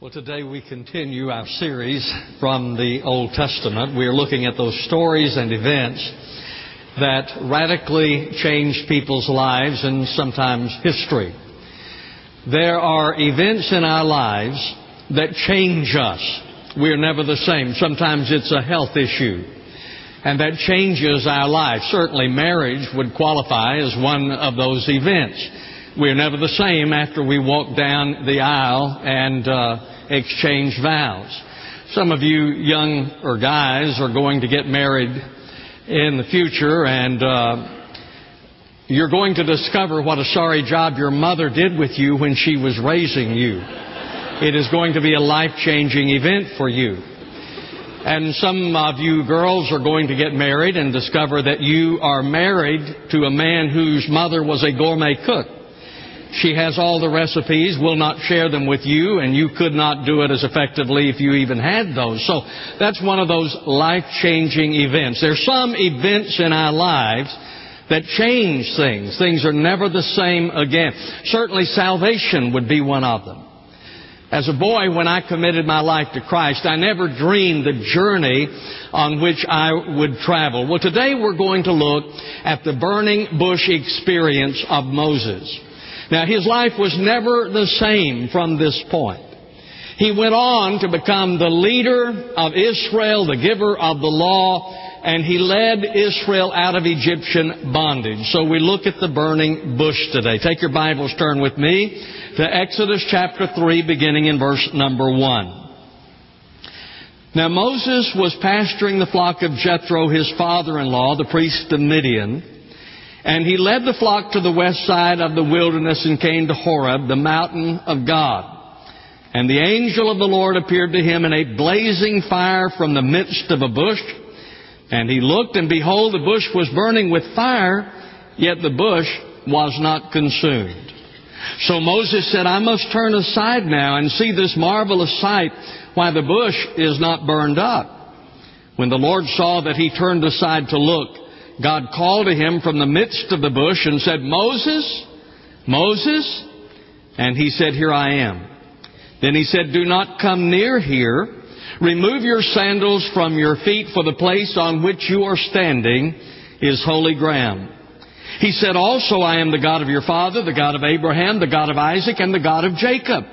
Well, today we continue our series from the Old Testament. We are looking at those stories and events that radically changed people's lives and sometimes history. There are events in our lives that change us. We are never the same. Sometimes it's a health issue. And that changes our life. Certainly marriage would qualify as one of those events. We're never the same after we walk down the aisle and uh, exchange vows. Some of you young or guys are going to get married in the future and uh, you're going to discover what a sorry job your mother did with you when she was raising you. It is going to be a life-changing event for you. And some of you girls are going to get married and discover that you are married to a man whose mother was a gourmet cook. She has all the recipes, will not share them with you, and you could not do it as effectively if you even had those. So that's one of those life-changing events. There's some events in our lives that change things. Things are never the same again. Certainly salvation would be one of them. As a boy, when I committed my life to Christ, I never dreamed the journey on which I would travel. Well, today we're going to look at the burning bush experience of Moses. Now, his life was never the same from this point. He went on to become the leader of Israel, the giver of the law, and he led Israel out of Egyptian bondage. So we look at the burning bush today. Take your Bibles, turn with me to Exodus chapter 3, beginning in verse number 1. Now Moses was pasturing the flock of Jethro, his father-in-law, the priest of Midian, and he led the flock to the west side of the wilderness and came to Horeb, the mountain of God. And the angel of the Lord appeared to him in a blazing fire from the midst of a bush. And he looked, and behold, the bush was burning with fire, yet the bush was not consumed. So Moses said, I must turn aside now and see this marvelous sight, why the bush is not burned up. When the Lord saw that he turned aside to look, God called to him from the midst of the bush and said, Moses, Moses. And he said, Here I am. Then he said, Do not come near here. Remove your sandals from your feet, for the place on which you are standing is holy ground. He said, Also, I am the God of your father, the God of Abraham, the God of Isaac, and the God of Jacob.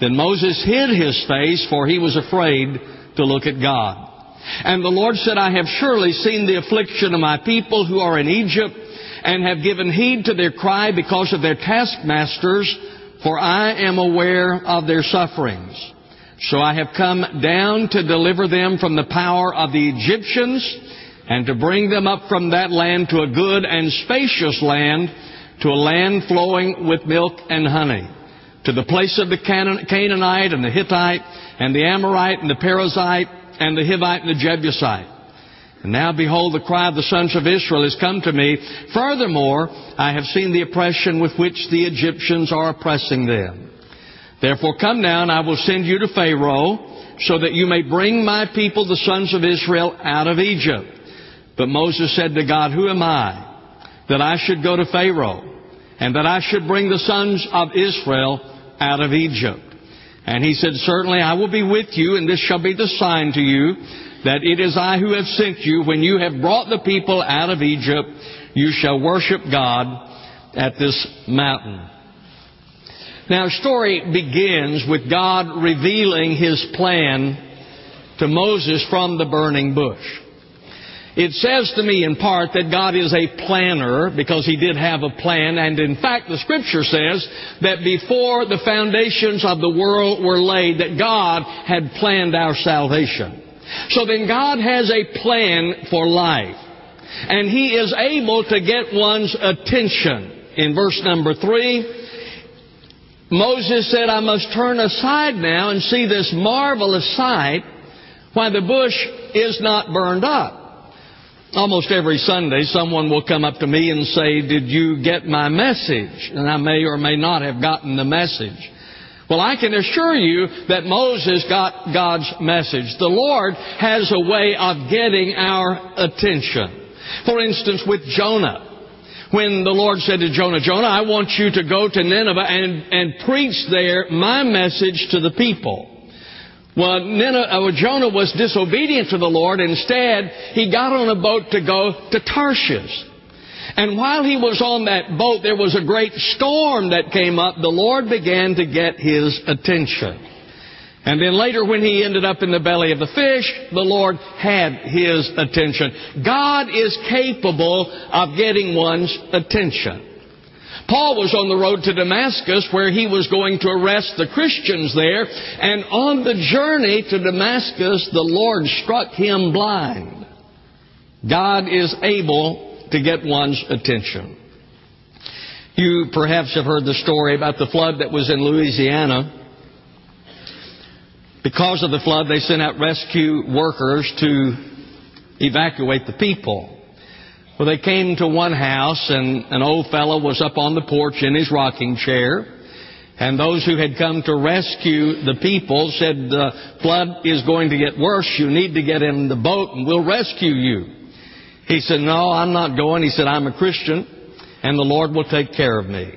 Then Moses hid his face, for he was afraid to look at God. And the Lord said, I have surely seen the affliction of my people who are in Egypt, and have given heed to their cry because of their taskmasters, for I am aware of their sufferings. So I have come down to deliver them from the power of the Egyptians, and to bring them up from that land to a good and spacious land, to a land flowing with milk and honey, to the place of the Canaanite and the Hittite and the Amorite and the Perizzite and the Hivite and the Jebusite. And now behold, the cry of the sons of Israel has come to me. Furthermore, I have seen the oppression with which the Egyptians are oppressing them. Therefore come now and I will send you to Pharaoh so that you may bring my people, the sons of Israel, out of Egypt. But Moses said to God, Who am I that I should go to Pharaoh and that I should bring the sons of Israel out of Egypt? And he said, Certainly I will be with you, and this shall be the sign to you that it is I who have sent you. When you have brought the people out of Egypt, you shall worship God at this mountain. Now, our story begins with God revealing his plan to Moses from the burning bush. It says to me in part that God is a planner because He did have a plan. And in fact, the scripture says that before the foundations of the world were laid, that God had planned our salvation. So then God has a plan for life. And He is able to get one's attention. In verse number three, Moses said, I must turn aside now and see this marvelous sight why the bush is not burned up. Almost every Sunday, someone will come up to me and say, Did you get my message? And I may or may not have gotten the message. Well, I can assure you that Moses got God's message. The Lord has a way of getting our attention. For instance, with Jonah. when the Lord said to Jonah, Jonah, I want you to go to Nineveh and, and preach there my message to the people. Well, uh, Jonah was disobedient to the Lord. Instead, he got on a boat to go to Tarshish. And while he was on that boat, there was a great storm that came up. The Lord began to get his attention. And then later when he ended up in the belly of the fish, the Lord had his attention. God is capable of getting one's attention. Paul was on the road to Damascus where he was going to arrest the Christians there, and on the journey to Damascus, the Lord struck him blind. God is able to get one's attention. You perhaps have heard the story about the flood that was in Louisiana. Because of the flood, they sent out rescue workers to evacuate the people. Well, they came to one house, and an old fellow was up on the porch in his rocking chair. And those who had come to rescue the people said, The flood is going to get worse. You need to get in the boat, and we'll rescue you. He said, No, I'm not going. He said, I'm a Christian, and the Lord will take care of me.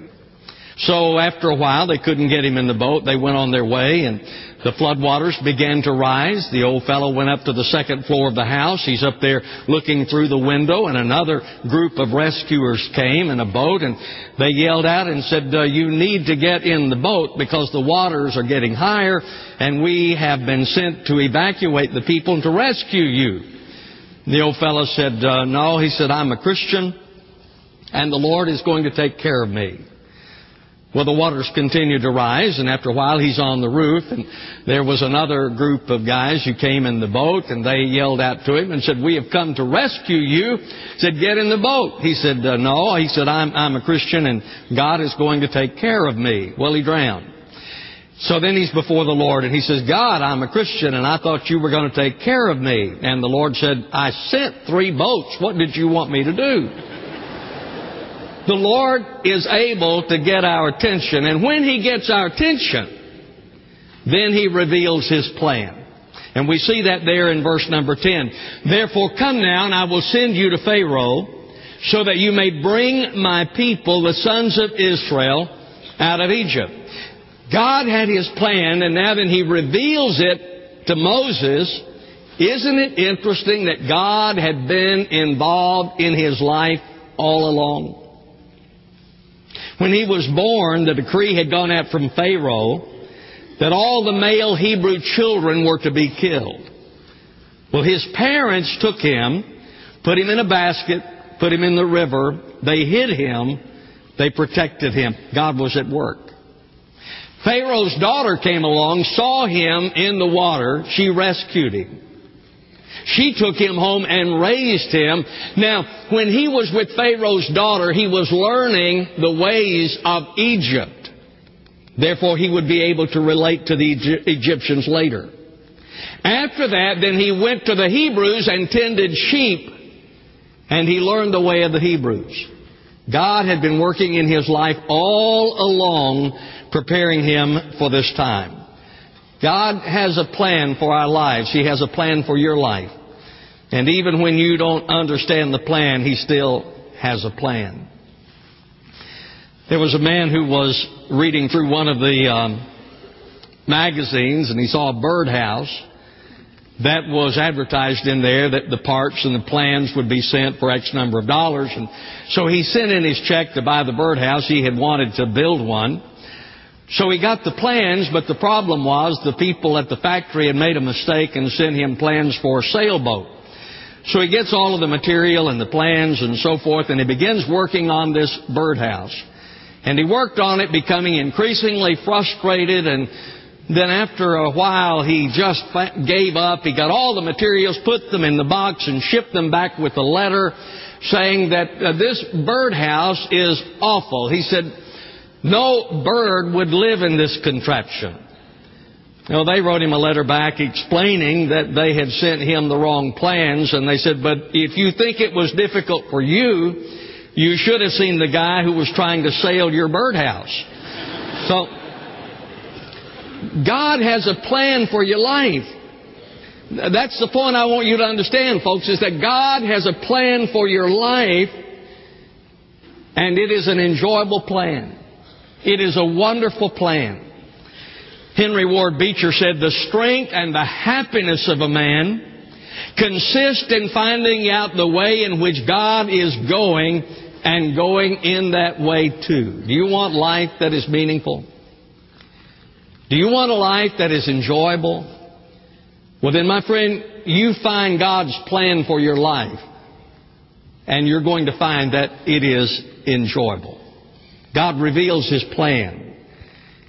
So after a while, they couldn't get him in the boat. They went on their way, and the floodwaters began to rise. The old fellow went up to the second floor of the house. He's up there looking through the window, and another group of rescuers came in a boat, and they yelled out and said, uh, You need to get in the boat because the waters are getting higher, and we have been sent to evacuate the people and to rescue you. The old fellow said, uh, No, he said, I'm a Christian, and the Lord is going to take care of me. Well, the waters continued to rise, and after a while he's on the roof, and there was another group of guys who came in the boat, and they yelled out to him and said, We have come to rescue you. He said, Get in the boat. He said, uh, No. He said, I'm, I'm a Christian, and God is going to take care of me. Well, he drowned. So then he's before the Lord, and he says, God, I'm a Christian, and I thought you were going to take care of me. And the Lord said, I sent three boats. What did you want me to do? The Lord is able to get our attention. And when He gets our attention, then He reveals His plan. And we see that there in verse number 10. Therefore come now and I will send you to Pharaoh so that you may bring my people, the sons of Israel, out of Egypt. God had His plan and now that He reveals it to Moses, isn't it interesting that God had been involved in his life all along? When he was born, the decree had gone out from Pharaoh that all the male Hebrew children were to be killed. Well, his parents took him, put him in a basket, put him in the river. They hid him. They protected him. God was at work. Pharaoh's daughter came along, saw him in the water. She rescued him. She took him home and raised him. Now, when he was with Pharaoh's daughter, he was learning the ways of Egypt. Therefore, he would be able to relate to the Egyptians later. After that, then he went to the Hebrews and tended sheep, and he learned the way of the Hebrews. God had been working in his life all along, preparing him for this time. God has a plan for our lives. He has a plan for your life. And even when you don't understand the plan, He still has a plan. There was a man who was reading through one of the um, magazines and he saw a birdhouse that was advertised in there that the parts and the plans would be sent for X number of dollars. And so he sent in his check to buy the birdhouse. He had wanted to build one. So he got the plans, but the problem was the people at the factory had made a mistake and sent him plans for a sailboat. So he gets all of the material and the plans and so forth, and he begins working on this birdhouse. And he worked on it, becoming increasingly frustrated, and then after a while he just gave up. He got all the materials, put them in the box, and shipped them back with a letter saying that uh, this birdhouse is awful. He said, no bird would live in this contraption. Well, they wrote him a letter back explaining that they had sent him the wrong plans, and they said, but if you think it was difficult for you, you should have seen the guy who was trying to sail your birdhouse. So, God has a plan for your life. That's the point I want you to understand, folks, is that God has a plan for your life And it is an enjoyable plan. It is a wonderful plan. Henry Ward Beecher said, The strength and the happiness of a man consist in finding out the way in which God is going and going in that way too. Do you want life that is meaningful? Do you want a life that is enjoyable? Well, then, my friend, you find God's plan for your life, and you're going to find that it is enjoyable. God reveals His plan.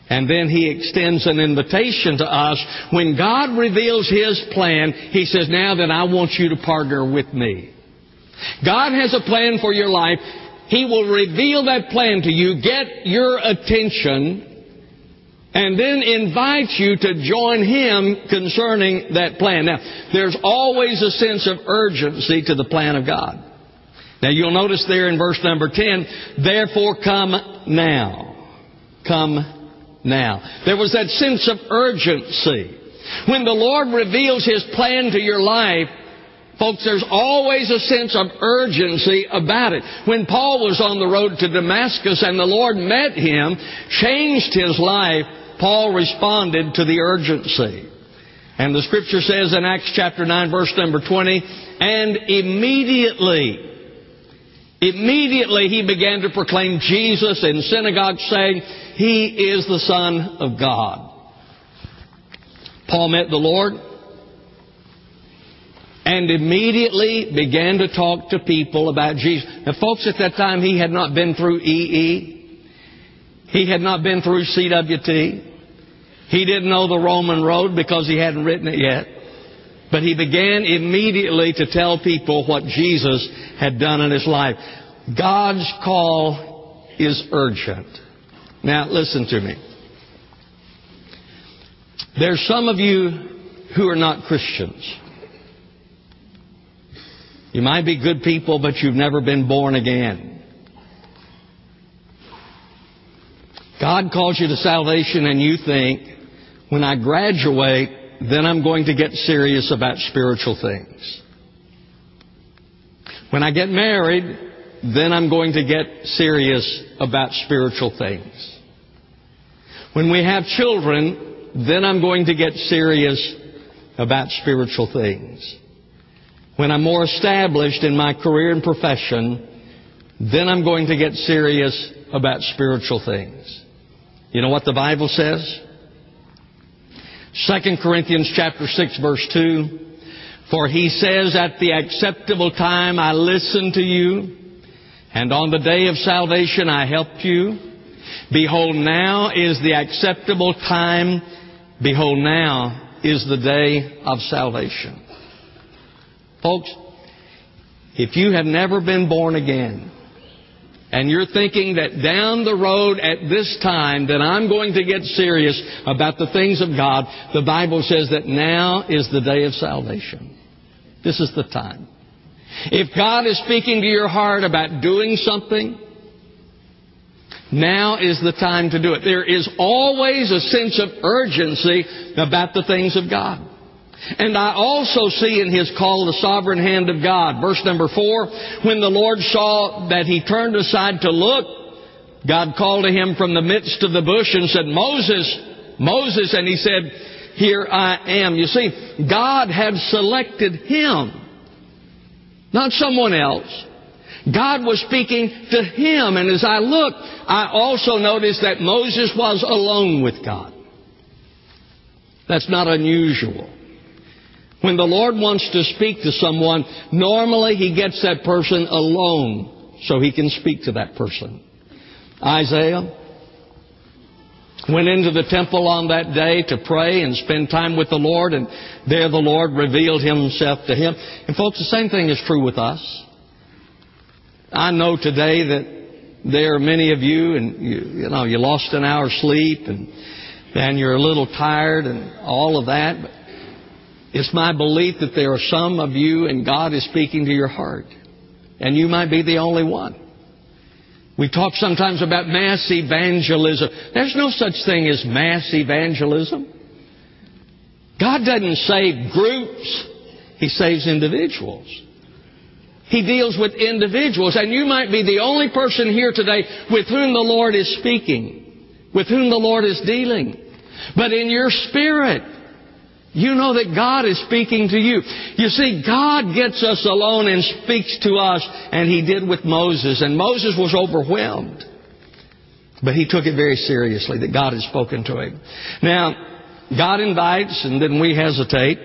And then he extends an invitation to us. When God reveals his plan, he says, Now that I want you to partner with me. God has a plan for your life. He will reveal that plan to you, get your attention, and then invite you to join Him concerning that plan. Now, there's always a sense of urgency to the plan of God. Now, you'll notice there in verse number 10, therefore come now. Come now. There was that sense of urgency. When the Lord reveals His plan to your life, Folks, there's always a sense of urgency about it. When Paul was on the road to Damascus and the Lord met him, changed his life, Paul responded to the urgency. And the scripture says in Acts chapter 9 verse number 20, and immediately, immediately he began to proclaim Jesus in synagogues saying, He is the Son of God. Paul met the Lord and immediately began to talk to people about Jesus. Now, folks, at that time, he had not been through EE. He had not been through CWT. He didn't know the Roman road because he hadn't written it yet. But he began immediately to tell people what Jesus had done in his life. God's call is urgent. Now, listen to me. There's some of you who are not Christians. You might be good people, but you've never been born again. God calls you to salvation and you think, when I graduate, then I'm going to get serious about spiritual things. When I get married, then I'm going to get serious about spiritual things. When we have children, then I'm going to get serious about spiritual things. When I'm more established in my career and profession, then I'm going to get serious about spiritual things. You know what the Bible says? 2 Corinthians chapter 6 verse 2. For he says, at the acceptable time I listened to you, and on the day of salvation I helped you. Behold, now is the acceptable time. Behold, now is the day of salvation. Folks, if you have never been born again, and you're thinking that down the road at this time that I'm going to get serious about the things of God, the Bible says that now is the day of salvation. This is the time. If God is speaking to your heart about doing something, now is the time to do it. There is always a sense of urgency about the things of God. And I also see in his call the sovereign hand of God. Verse number four, when the Lord saw that he turned aside to look, God called to him from the midst of the bush and said, Moses, Moses, and he said, Here I am. You see, God had selected him, not someone else. God was speaking to him, and as I looked, I also noticed that Moses was alone with God. That's not unusual. When the Lord wants to speak to someone, normally He gets that person alone so He can speak to that person. Isaiah went into the temple on that day to pray and spend time with the Lord, and there the Lord revealed Himself to him. And folks, the same thing is true with us. I know today that there are many of you, and you, you know, you lost an hour's sleep, and and you're a little tired, and all of that. But it's my belief that there are some of you and God is speaking to your heart. And you might be the only one. We talk sometimes about mass evangelism. There's no such thing as mass evangelism. God doesn't save groups, He saves individuals. He deals with individuals. And you might be the only person here today with whom the Lord is speaking, with whom the Lord is dealing. But in your spirit, you know that God is speaking to you. You see, God gets us alone and speaks to us, and He did with Moses. And Moses was overwhelmed. But he took it very seriously that God had spoken to him. Now, God invites, and then we hesitate.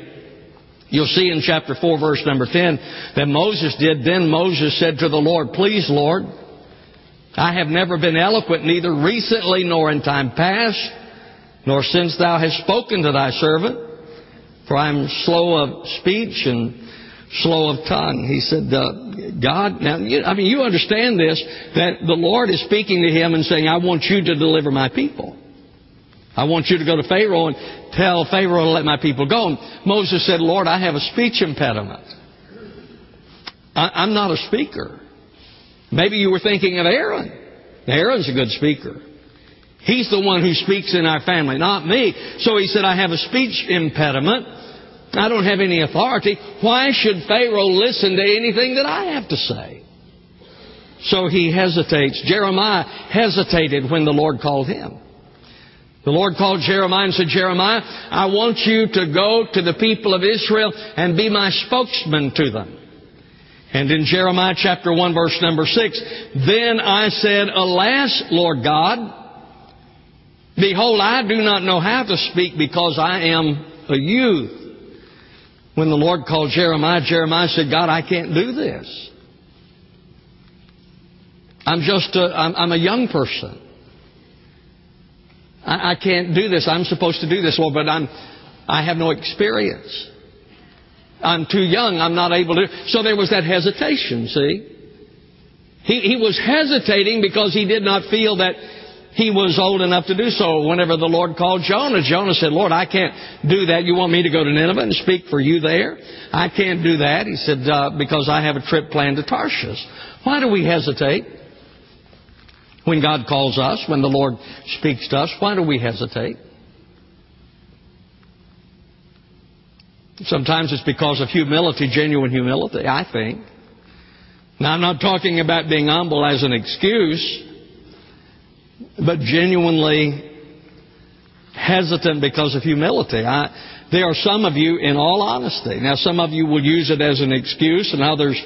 You'll see in chapter 4, verse number 10, that Moses did. Then Moses said to the Lord, Please, Lord, I have never been eloquent, neither recently nor in time past, nor since thou hast spoken to thy servant, for I am slow of speech and slow of tongue. He said, uh, God, now, you, I mean, you understand this, that the Lord is speaking to him and saying, I want you to deliver my people. I want you to go to Pharaoh and tell Pharaoh to let my people go. And Moses said, Lord, I have a speech impediment. I, am not a speaker. Maybe you were thinking of Aaron. Aaron's a good speaker. He's the one who speaks in our family, not me. So he said, I have a speech impediment. I don't have any authority. Why should Pharaoh listen to anything that I have to say? So he hesitates. Jeremiah hesitated when the Lord called him. The Lord called Jeremiah and said, Jeremiah, I want you to go to the people of Israel and be my spokesman to them. And in Jeremiah chapter 1 verse number 6, then I said, Alas, Lord God, behold, I do not know how to speak because I am a youth. When the Lord called Jeremiah, Jeremiah said, God, I can't do this. I'm just a, I'm, I'm a young person. I, I can't do this. I'm supposed to do this, Lord, but I'm, I have no experience. I'm too young. I'm not able to. So there was that hesitation, see? He, he was hesitating because he did not feel that he was old enough to do so. Whenever the Lord called Jonah, Jonah said, Lord, I can't do that. You want me to go to Nineveh and speak for you there? I can't do that. He said, uh, because I have a trip planned to Tarshish. Why do we hesitate? When God calls us, when the Lord speaks to us, why do we hesitate? Sometimes it's because of humility, genuine humility, I think. Now, I'm not talking about being humble as an excuse, but genuinely hesitant because of humility. I, there are some of you, in all honesty, now some of you will use it as an excuse, and others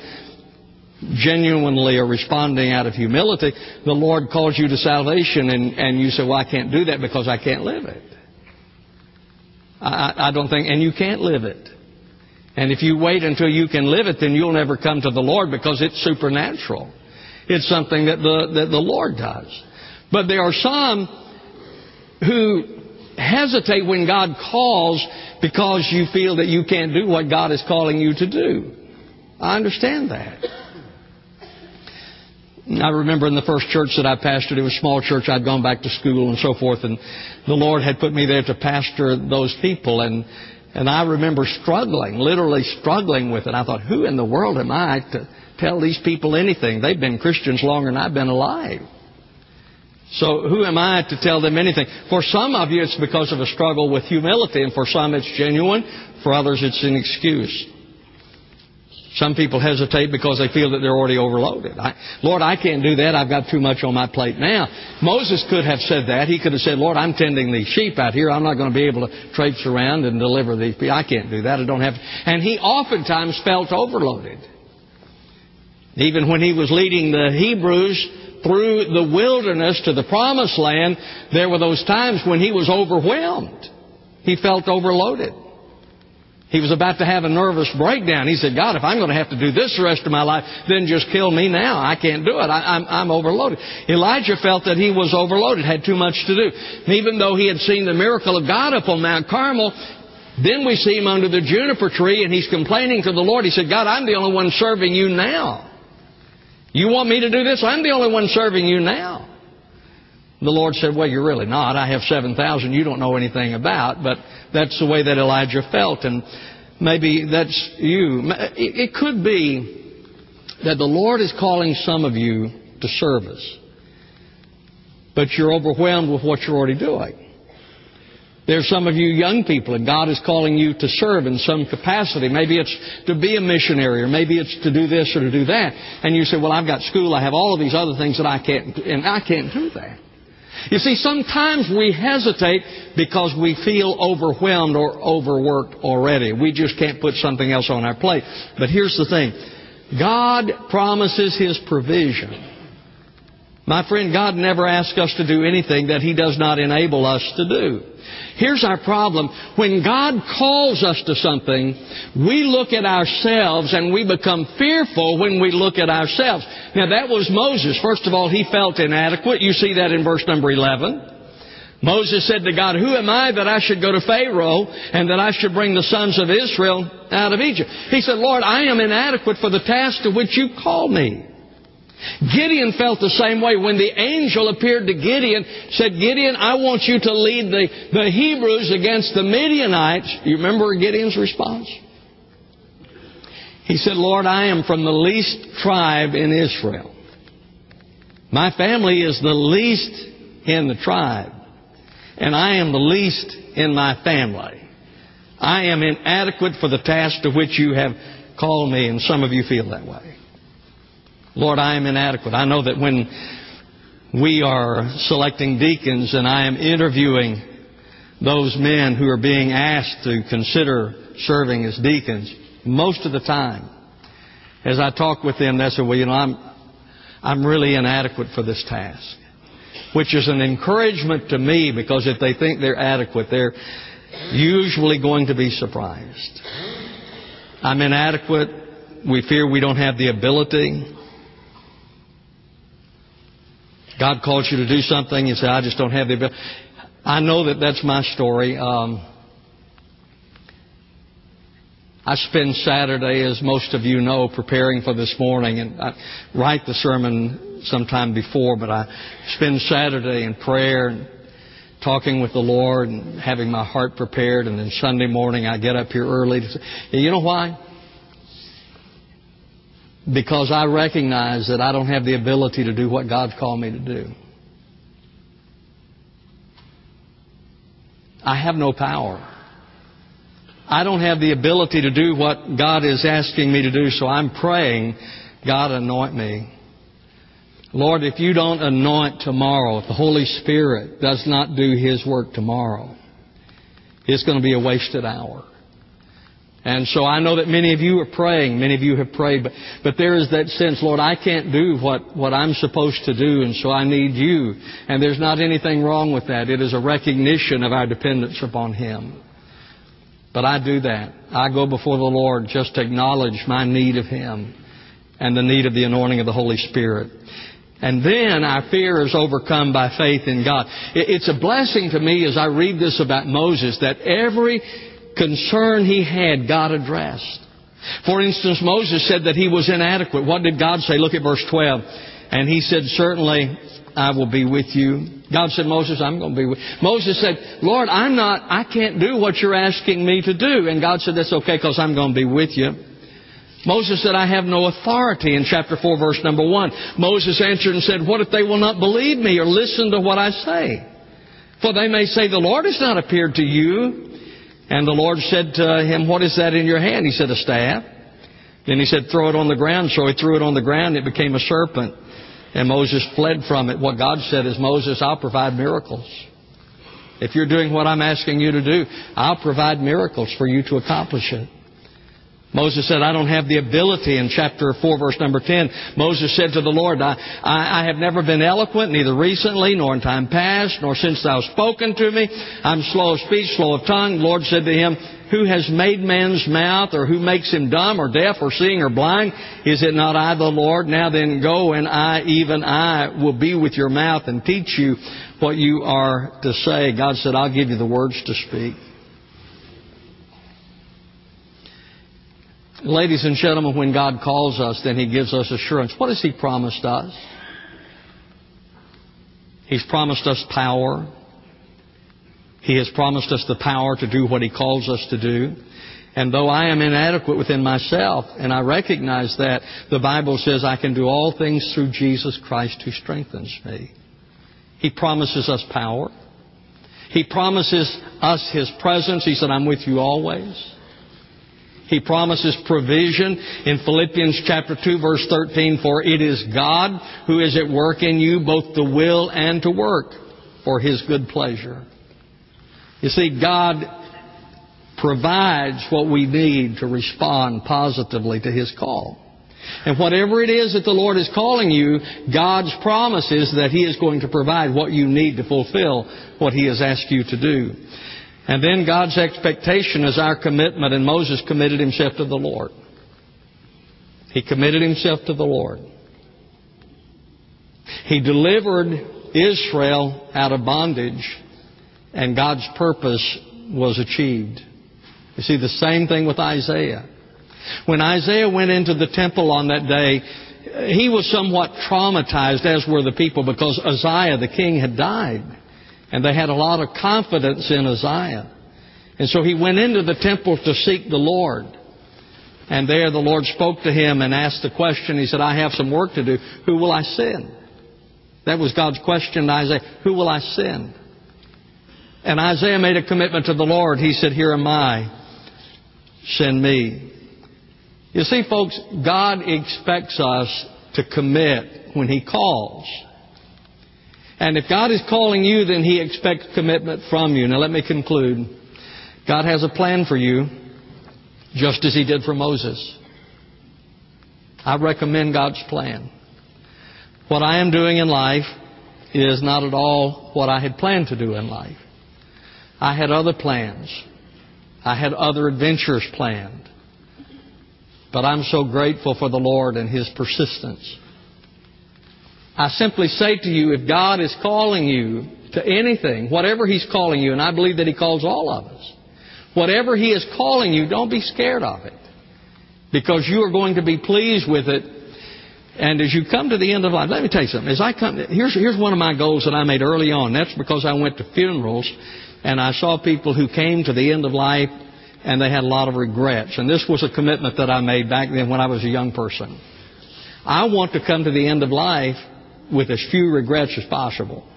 genuinely are responding out of humility, the Lord calls you to salvation and, and you say, well, I can't do that because I can't live it. I, I don't think, and you can't live it. And if you wait until you can live it, then you'll never come to the Lord because it's supernatural. It's something that the, that the Lord does. But there are some who hesitate when God calls because you feel that you can't do what God is calling you to do. I understand that. I remember in the first church that I pastored, it was a small church. I'd gone back to school and so forth, and the Lord had put me there to pastor those people, and and I remember struggling, literally struggling with it. I thought, who in the world am I to tell these people anything? They've been Christians longer than I've been alive. So who am I to tell them anything? For some of you, it's because of a struggle with humility, and for some, it's genuine. For others, it's an excuse. Some people hesitate because they feel that they're already overloaded. I, Lord, I can't do that. I've got too much on my plate now. Moses could have said that. He could have said, Lord, I'm tending these sheep out here. I'm not going to be able to traipse around and deliver these people. I can't do that. I don't have. And he oftentimes felt overloaded. Even when he was leading the Hebrews through the wilderness to the promised land, there were those times when he was overwhelmed. He felt overloaded. He was about to have a nervous breakdown. He said, God, if I'm going to have to do this the rest of my life, then just kill me now. I can't do it. I, am I'm, I'm overloaded. Elijah felt that he was overloaded, had too much to do. And even though he had seen the miracle of God up on Mount Carmel, then we see him under the juniper tree and he's complaining to the Lord. He said, God, I'm the only one serving you now. You want me to do this? I'm the only one serving you now. The Lord said, Well, you're really not. I have 7,000 you don't know anything about. But that's the way that Elijah felt. And maybe that's you. It could be that the Lord is calling some of you to service. But you're overwhelmed with what you're already doing. There's some of you young people, and God is calling you to serve in some capacity. Maybe it's to be a missionary, or maybe it's to do this or to do that. And you say, "Well, I've got school. I have all of these other things that I can't, and I can't do that." You see, sometimes we hesitate because we feel overwhelmed or overworked already. We just can't put something else on our plate. But here's the thing God promises His provision. My friend, God never asks us to do anything that He does not enable us to do. Here's our problem. When God calls us to something, we look at ourselves and we become fearful when we look at ourselves. Now that was Moses. First of all, he felt inadequate. You see that in verse number 11. Moses said to God, Who am I that I should go to Pharaoh and that I should bring the sons of Israel out of Egypt? He said, Lord, I am inadequate for the task to which you call me. Gideon felt the same way. When the angel appeared to Gideon, said, Gideon, I want you to lead the, the Hebrews against the Midianites. You remember Gideon's response? He said, Lord, I am from the least tribe in Israel. My family is the least in the tribe. And I am the least in my family. I am inadequate for the task to which you have called me, and some of you feel that way. Lord, I am inadequate. I know that when we are selecting deacons and I am interviewing those men who are being asked to consider serving as deacons, most of the time, as I talk with them, they say, well, you know, I'm, I'm really inadequate for this task. Which is an encouragement to me because if they think they're adequate, they're usually going to be surprised. I'm inadequate. We fear we don't have the ability. God calls you to do something, you say, I just don't have the ability. I know that that's my story. Um, I spend Saturday, as most of you know, preparing for this morning, and I write the sermon sometime before, but I spend Saturday in prayer and talking with the Lord and having my heart prepared, and then Sunday morning I get up here early to you know why? Because I recognize that I don't have the ability to do what God's called me to do. I have no power. I don't have the ability to do what God is asking me to do, so I'm praying, God anoint me. Lord, if you don't anoint tomorrow, if the Holy Spirit does not do His work tomorrow, it's going to be a wasted hour. And so I know that many of you are praying, many of you have prayed, but, but there is that sense, Lord, I can't do what, what I'm supposed to do, and so I need you. And there's not anything wrong with that. It is a recognition of our dependence upon Him. But I do that. I go before the Lord just to acknowledge my need of Him and the need of the anointing of the Holy Spirit. And then our fear is overcome by faith in God. It's a blessing to me as I read this about Moses that every concern he had, God addressed. For instance, Moses said that he was inadequate. What did God say? Look at verse 12. And he said, Certainly I will be with you. God said, Moses, I'm going to be with you. Moses said, Lord, I'm not, I can't do what you're asking me to do. And God said, That's okay because I'm going to be with you. Moses said, I have no authority in chapter 4, verse number 1. Moses answered and said, What if they will not believe me or listen to what I say? For they may say, The Lord has not appeared to you. And the Lord said to him, What is that in your hand? He said, A staff. Then he said, Throw it on the ground. So he threw it on the ground. It became a serpent. And Moses fled from it. What God said is, Moses, I'll provide miracles. If you're doing what I'm asking you to do, I'll provide miracles for you to accomplish it. Moses said, I don't have the ability. In chapter 4, verse number 10, Moses said to the Lord, I, I, I, have never been eloquent, neither recently, nor in time past, nor since thou hast spoken to me. I'm slow of speech, slow of tongue. The Lord said to him, Who has made man's mouth, or who makes him dumb, or deaf, or seeing, or blind? Is it not I, the Lord? Now then go, and I, even I, will be with your mouth and teach you what you are to say. God said, I'll give you the words to speak. Ladies and gentlemen, when God calls us, then He gives us assurance. What has He promised us? He's promised us power. He has promised us the power to do what He calls us to do. And though I am inadequate within myself, and I recognize that, the Bible says I can do all things through Jesus Christ who strengthens me. He promises us power. He promises us His presence. He said, I'm with you always. He promises provision in Philippians chapter 2 verse 13, for it is God who is at work in you both to will and to work for His good pleasure. You see, God provides what we need to respond positively to His call. And whatever it is that the Lord is calling you, God's promise is that He is going to provide what you need to fulfill what He has asked you to do. And then God's expectation is our commitment, and Moses committed himself to the Lord. He committed himself to the Lord. He delivered Israel out of bondage, and God's purpose was achieved. You see, the same thing with Isaiah. When Isaiah went into the temple on that day, he was somewhat traumatized, as were the people, because Uzziah, the king, had died. And they had a lot of confidence in Uzziah. And so he went into the temple to seek the Lord. And there the Lord spoke to him and asked the question. He said, I have some work to do. Who will I send? That was God's question to Isaiah. Who will I send? And Isaiah made a commitment to the Lord. He said, Here am I. Send me. You see, folks, God expects us to commit when He calls. And if God is calling you, then He expects commitment from you. Now let me conclude. God has a plan for you, just as He did for Moses. I recommend God's plan. What I am doing in life is not at all what I had planned to do in life. I had other plans. I had other adventures planned. But I'm so grateful for the Lord and His persistence. I simply say to you, if God is calling you to anything, whatever He's calling you, and I believe that He calls all of us, whatever He is calling you, don't be scared of it. Because you are going to be pleased with it. And as you come to the end of life, let me tell you something. As I come, here's, here's one of my goals that I made early on. That's because I went to funerals and I saw people who came to the end of life and they had a lot of regrets. And this was a commitment that I made back then when I was a young person. I want to come to the end of life with as few regrets as possible.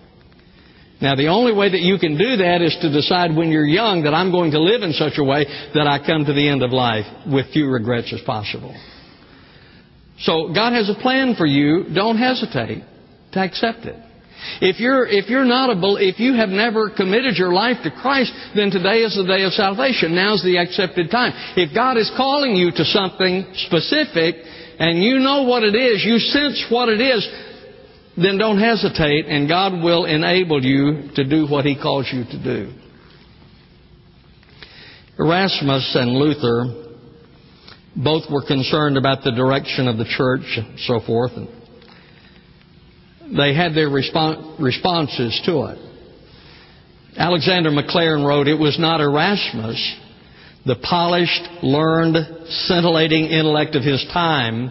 Now, the only way that you can do that is to decide when you're young that I'm going to live in such a way that I come to the end of life with few regrets as possible. So, God has a plan for you. Don't hesitate to accept it. If you're, if you're not a, if you have never committed your life to Christ, then today is the day of salvation. Now's the accepted time. If God is calling you to something specific, and you know what it is, you sense what it is, then don't hesitate and God will enable you to do what He calls you to do. Erasmus and Luther both were concerned about the direction of the church and so forth. And they had their responses to it. Alexander Maclaren wrote, It was not Erasmus, the polished, learned, scintillating intellect of his time,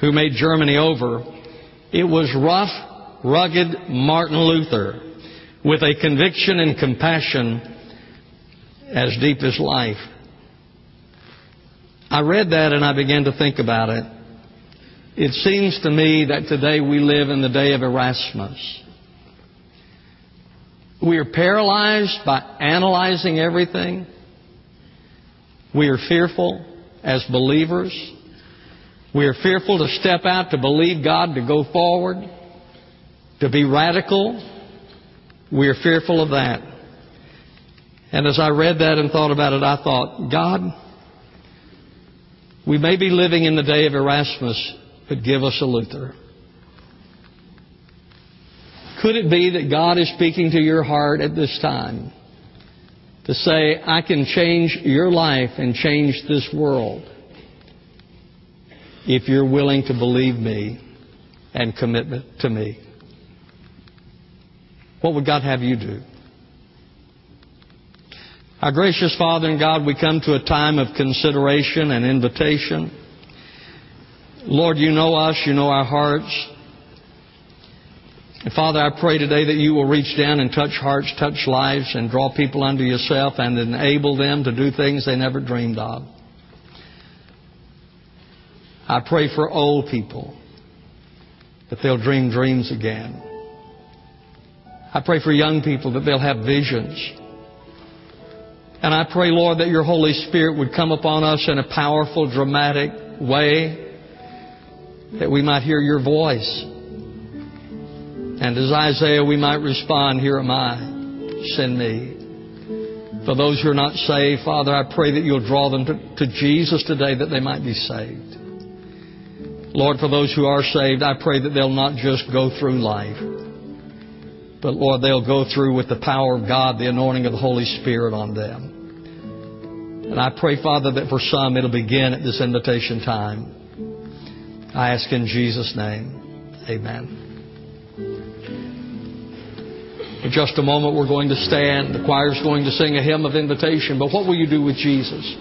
who made Germany over it was rough, rugged Martin Luther with a conviction and compassion as deep as life. I read that and I began to think about it. It seems to me that today we live in the day of Erasmus. We are paralyzed by analyzing everything. We are fearful as believers. We are fearful to step out, to believe God, to go forward, to be radical. We are fearful of that. And as I read that and thought about it, I thought, God, we may be living in the day of Erasmus, but give us a Luther. Could it be that God is speaking to your heart at this time to say, I can change your life and change this world? If you're willing to believe me and commit to me. What would God have you do? Our gracious Father and God, we come to a time of consideration and invitation. Lord, you know us, you know our hearts. And Father, I pray today that you will reach down and touch hearts, touch lives, and draw people unto yourself and enable them to do things they never dreamed of. I pray for old people that they'll dream dreams again. I pray for young people that they'll have visions. And I pray, Lord, that your Holy Spirit would come upon us in a powerful, dramatic way, that we might hear your voice. And as Isaiah, we might respond, Here am I, send me. For those who are not saved, Father, I pray that you'll draw them to, to Jesus today that they might be saved. Lord, for those who are saved, I pray that they'll not just go through life, but Lord, they'll go through with the power of God, the anointing of the Holy Spirit on them. And I pray, Father, that for some it'll begin at this invitation time. I ask in Jesus' name. Amen. In just a moment, we're going to stand. The choir's going to sing a hymn of invitation. But what will you do with Jesus?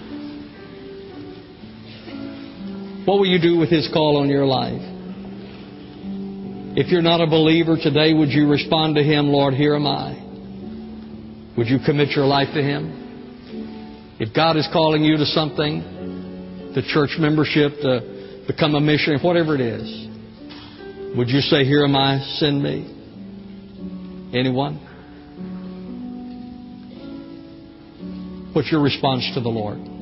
What will you do with His call on your life? If you're not a believer today, would you respond to Him, Lord, here am I? Would you commit your life to Him? If God is calling you to something, to church membership, to become a missionary, whatever it is, would you say, Here am I, send me? Anyone? What's your response to the Lord?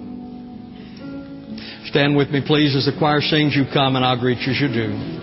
Stand with me, please, as the choir sings. You come, and I'll greet you as you do.